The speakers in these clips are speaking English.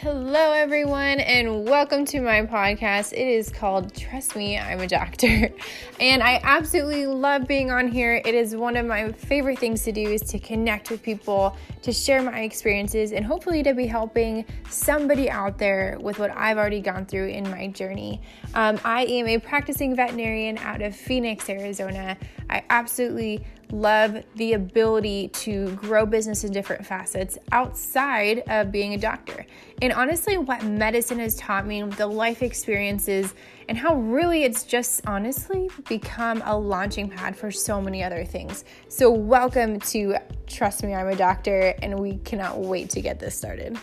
Hello, everyone, and welcome to my podcast. It is called Trust Me, I'm a Doctor. And I absolutely love being on here. It is one of my favorite things to do is to connect with people, to share my experiences, and hopefully to be helping somebody out there with what I've already gone through in my journey. Um, I am a practicing veterinarian out of Phoenix, Arizona. I absolutely love the ability to grow business in different facets outside of being a doctor. And honestly, what medicine has taught me, the life experiences, and how really it's just honestly become a launching pad for so many other things. So, welcome to Trust Me, I'm a Doctor, and we cannot wait to get this started.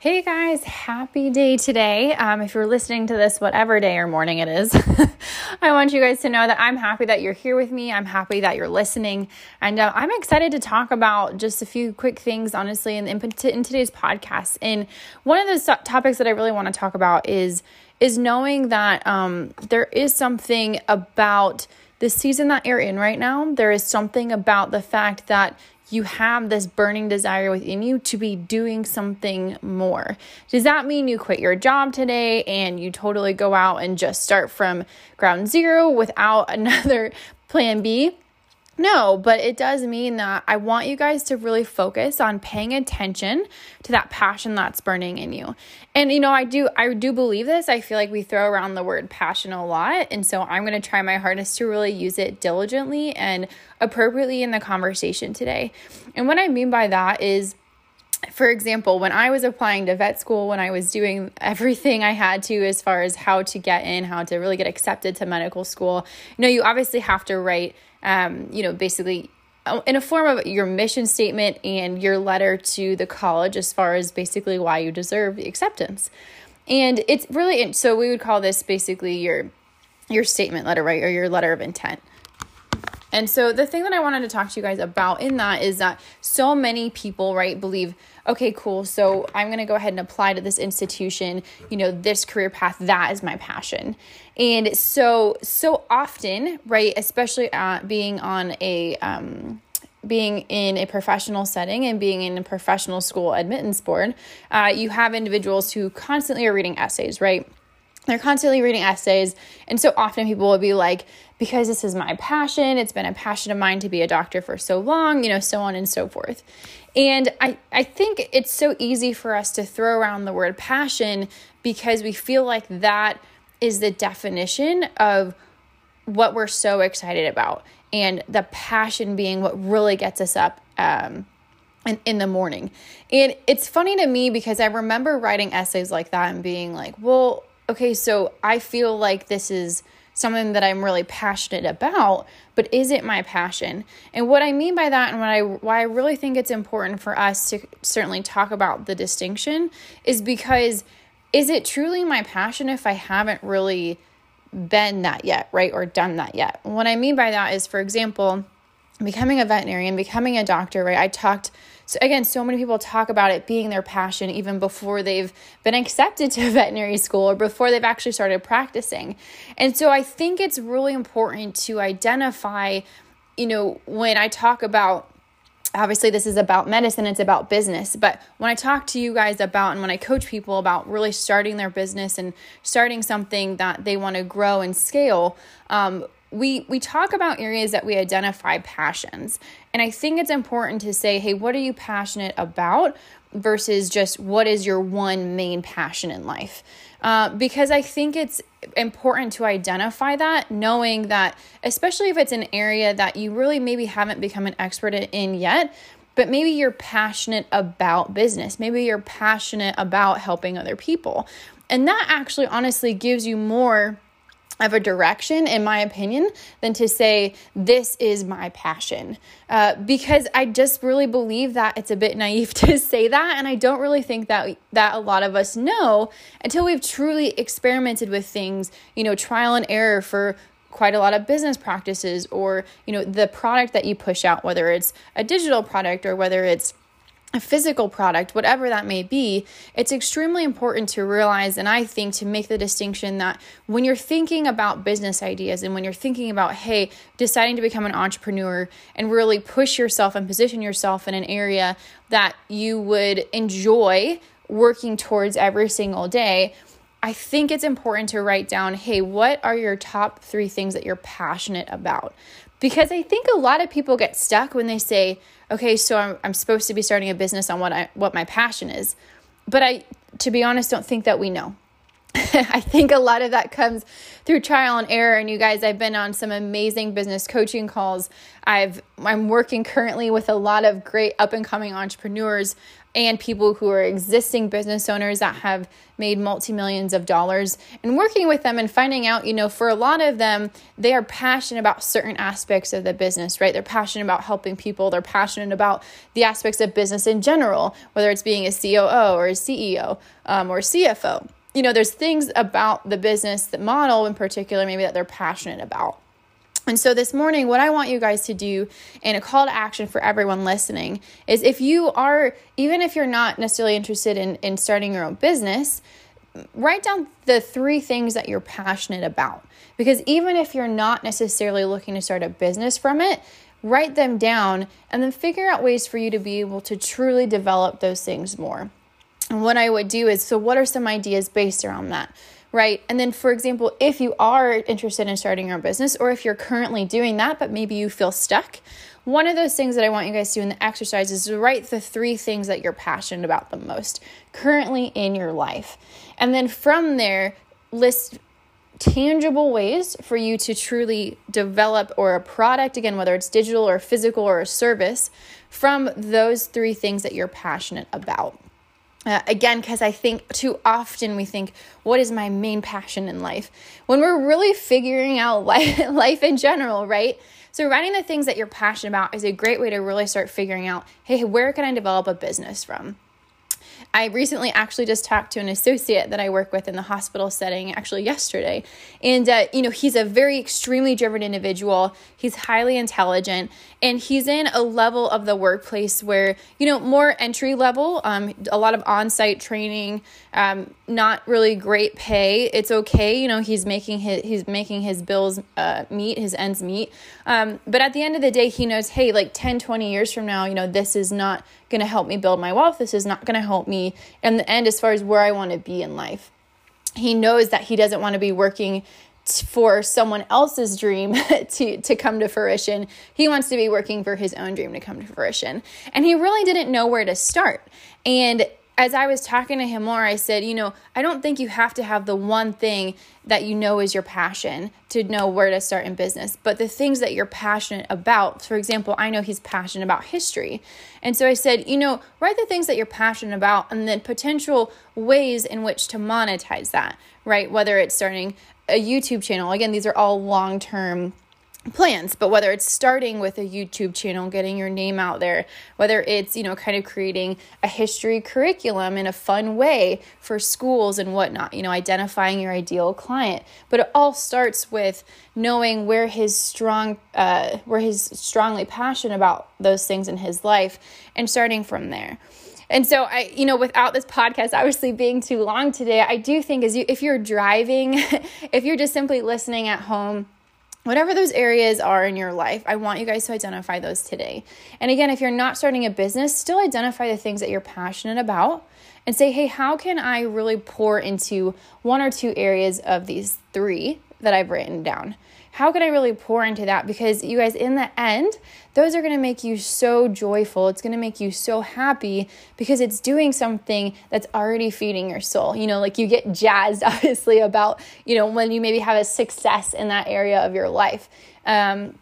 Hey guys, happy day today. Um, if you're listening to this, whatever day or morning it is, I want you guys to know that I'm happy that you're here with me. I'm happy that you're listening. And uh, I'm excited to talk about just a few quick things, honestly, in, in, in today's podcast. And one of the topics that I really want to talk about is, is knowing that um, there is something about the season that you're in right now. There is something about the fact that you have this burning desire within you to be doing something more. Does that mean you quit your job today and you totally go out and just start from ground zero without another plan B? No, but it does mean that I want you guys to really focus on paying attention to that passion that's burning in you. And you know, I do I do believe this. I feel like we throw around the word passion a lot, and so I'm going to try my hardest to really use it diligently and appropriately in the conversation today. And what I mean by that is for example, when I was applying to vet school, when I was doing everything I had to as far as how to get in, how to really get accepted to medical school, you know, you obviously have to write um, you know, basically uh, in a form of your mission statement and your letter to the college as far as basically why you deserve the acceptance. And it's really so we would call this basically your your statement letter, right? Or your letter of intent. And so the thing that I wanted to talk to you guys about in that is that so many people, right, believe, okay, cool, so I'm going to go ahead and apply to this institution, you know, this career path, that is my passion. And so, so often, right, especially uh, being on a, um, being in a professional setting and being in a professional school admittance board, uh, you have individuals who constantly are reading essays, right? They're constantly reading essays. And so often people will be like, because this is my passion, it's been a passion of mine to be a doctor for so long, you know, so on and so forth. And I, I think it's so easy for us to throw around the word passion because we feel like that is the definition of what we're so excited about. And the passion being what really gets us up um, in, in the morning. And it's funny to me because I remember writing essays like that and being like, well, okay, so I feel like this is something that I'm really passionate about, but is it my passion? And what I mean by that and what I why I really think it's important for us to certainly talk about the distinction is because is it truly my passion if I haven't really been that yet, right? Or done that yet. What I mean by that is for example, becoming a veterinarian, becoming a doctor, right? I talked so again, so many people talk about it being their passion even before they've been accepted to veterinary school or before they've actually started practicing. And so I think it's really important to identify, you know, when I talk about obviously this is about medicine it's about business but when i talk to you guys about and when i coach people about really starting their business and starting something that they want to grow and scale um, we we talk about areas that we identify passions. And i think it's important to say hey what are you passionate about versus just what is your one main passion in life? Uh, because i think it's important to identify that knowing that especially if it's an area that you really maybe haven't become an expert in yet but maybe you're passionate about business. Maybe you're passionate about helping other people. And that actually honestly gives you more of a direction, in my opinion, than to say, This is my passion. Uh, because I just really believe that it's a bit naive to say that. And I don't really think that, that a lot of us know until we've truly experimented with things, you know, trial and error for quite a lot of business practices or, you know, the product that you push out, whether it's a digital product or whether it's a physical product, whatever that may be, it's extremely important to realize and I think to make the distinction that when you're thinking about business ideas and when you're thinking about, hey, deciding to become an entrepreneur and really push yourself and position yourself in an area that you would enjoy working towards every single day, I think it's important to write down, hey, what are your top three things that you're passionate about? Because I think a lot of people get stuck when they say, okay, so I'm, I'm supposed to be starting a business on what I what my passion is. But I to be honest don't think that we know. I think a lot of that comes through trial and error and you guys I've been on some amazing business coaching calls. I've I'm working currently with a lot of great up and coming entrepreneurs and people who are existing business owners that have made multi millions of dollars and working with them and finding out, you know, for a lot of them, they are passionate about certain aspects of the business, right? They're passionate about helping people, they're passionate about the aspects of business in general, whether it's being a COO or a CEO um, or CFO. You know, there's things about the business, the model in particular, maybe that they're passionate about. And so this morning, what I want you guys to do, and a call to action for everyone listening, is if you are, even if you're not necessarily interested in, in starting your own business, write down the three things that you're passionate about. Because even if you're not necessarily looking to start a business from it, write them down and then figure out ways for you to be able to truly develop those things more. And what I would do is so, what are some ideas based around that? Right? And then, for example, if you are interested in starting your own business, or if you're currently doing that, but maybe you feel stuck, one of those things that I want you guys to do in the exercise is to write the three things that you're passionate about the most currently in your life. And then from there, list tangible ways for you to truly develop or a product again whether it's digital or physical or a service from those three things that you're passionate about uh, again, because I think too often we think, what is my main passion in life? When we're really figuring out life, life in general, right? So, writing the things that you're passionate about is a great way to really start figuring out hey, where can I develop a business from? I recently actually just talked to an associate that I work with in the hospital setting, actually yesterday. And, uh, you know, he's a very extremely driven individual. He's highly intelligent, and he's in a level of the workplace where, you know, more entry level, um, a lot of on site training, um, not really great pay. It's okay. You know, he's making his, he's making his bills uh, meet, his ends meet. Um, but at the end of the day, he knows, hey, like 10, 20 years from now, you know, this is not going to help me build my wealth. This is not going to help me in the end as far as where I want to be in life. He knows that he doesn't want to be working for someone else's dream to to come to fruition. He wants to be working for his own dream to come to fruition. And he really didn't know where to start. And as I was talking to him more, I said, you know, I don't think you have to have the one thing that you know is your passion to know where to start in business, but the things that you're passionate about. For example, I know he's passionate about history. And so I said, you know, write the things that you're passionate about and then potential ways in which to monetize that, right? Whether it's starting a YouTube channel. Again, these are all long term plans but whether it's starting with a youtube channel getting your name out there whether it's you know kind of creating a history curriculum in a fun way for schools and whatnot you know identifying your ideal client. But it all starts with knowing where his strong uh, where he's strongly passionate about those things in his life and starting from there. And so I, you know, without this podcast obviously being too long today, I do think as you if you're driving, if you're just simply listening at home, whatever those areas are in your life, I want you guys to identify those today. And again, if you're not starting a business, still identify the things that you're passionate about and say, hey, how can I really pour into one or two areas of these three that I've written down? How can I really pour into that? Because you guys, in the end, those are going to make you so joyful. It's going to make you so happy because it's doing something that's already feeding your soul. You know, like you get jazzed, obviously, about, you know, when you maybe have a success in that area of your life. Um,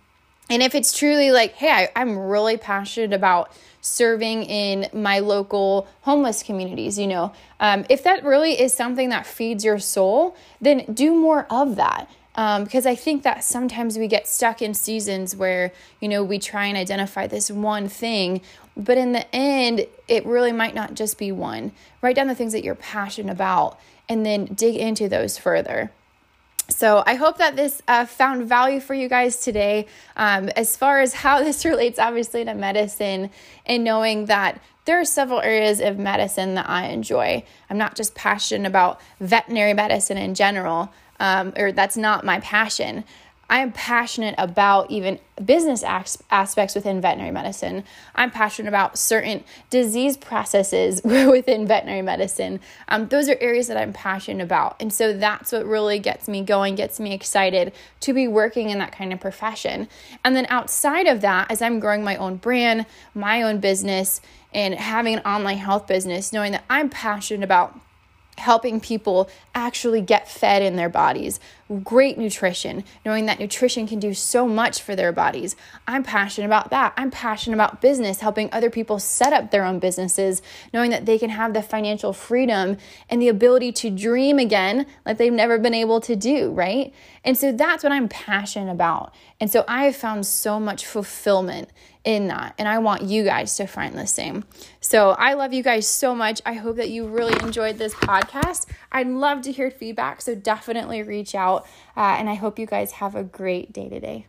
and if it's truly like, hey, I, I'm really passionate about serving in my local homeless communities, you know, um, if that really is something that feeds your soul, then do more of that um, because I think that sometimes we get stuck in seasons where, you know, we try and identify this one thing, but in the end, it really might not just be one. Write down the things that you're passionate about and then dig into those further. So I hope that this uh, found value for you guys today. Um, as far as how this relates, obviously, to medicine and knowing that there are several areas of medicine that I enjoy. I'm not just passionate about veterinary medicine in general, um, or that's not my passion. I am passionate about even business aspects within veterinary medicine. I'm passionate about certain disease processes within veterinary medicine. Um, those are areas that I'm passionate about. And so that's what really gets me going, gets me excited to be working in that kind of profession. And then outside of that, as I'm growing my own brand, my own business, and having an online health business, knowing that I'm passionate about helping people actually get fed in their bodies. Great nutrition, knowing that nutrition can do so much for their bodies. I'm passionate about that. I'm passionate about business, helping other people set up their own businesses, knowing that they can have the financial freedom and the ability to dream again like they've never been able to do, right? And so that's what I'm passionate about. And so I have found so much fulfillment in that. And I want you guys to find the same. So I love you guys so much. I hope that you really enjoyed this podcast. I'd love to hear feedback. So definitely reach out. Uh, and I hope you guys have a great day today.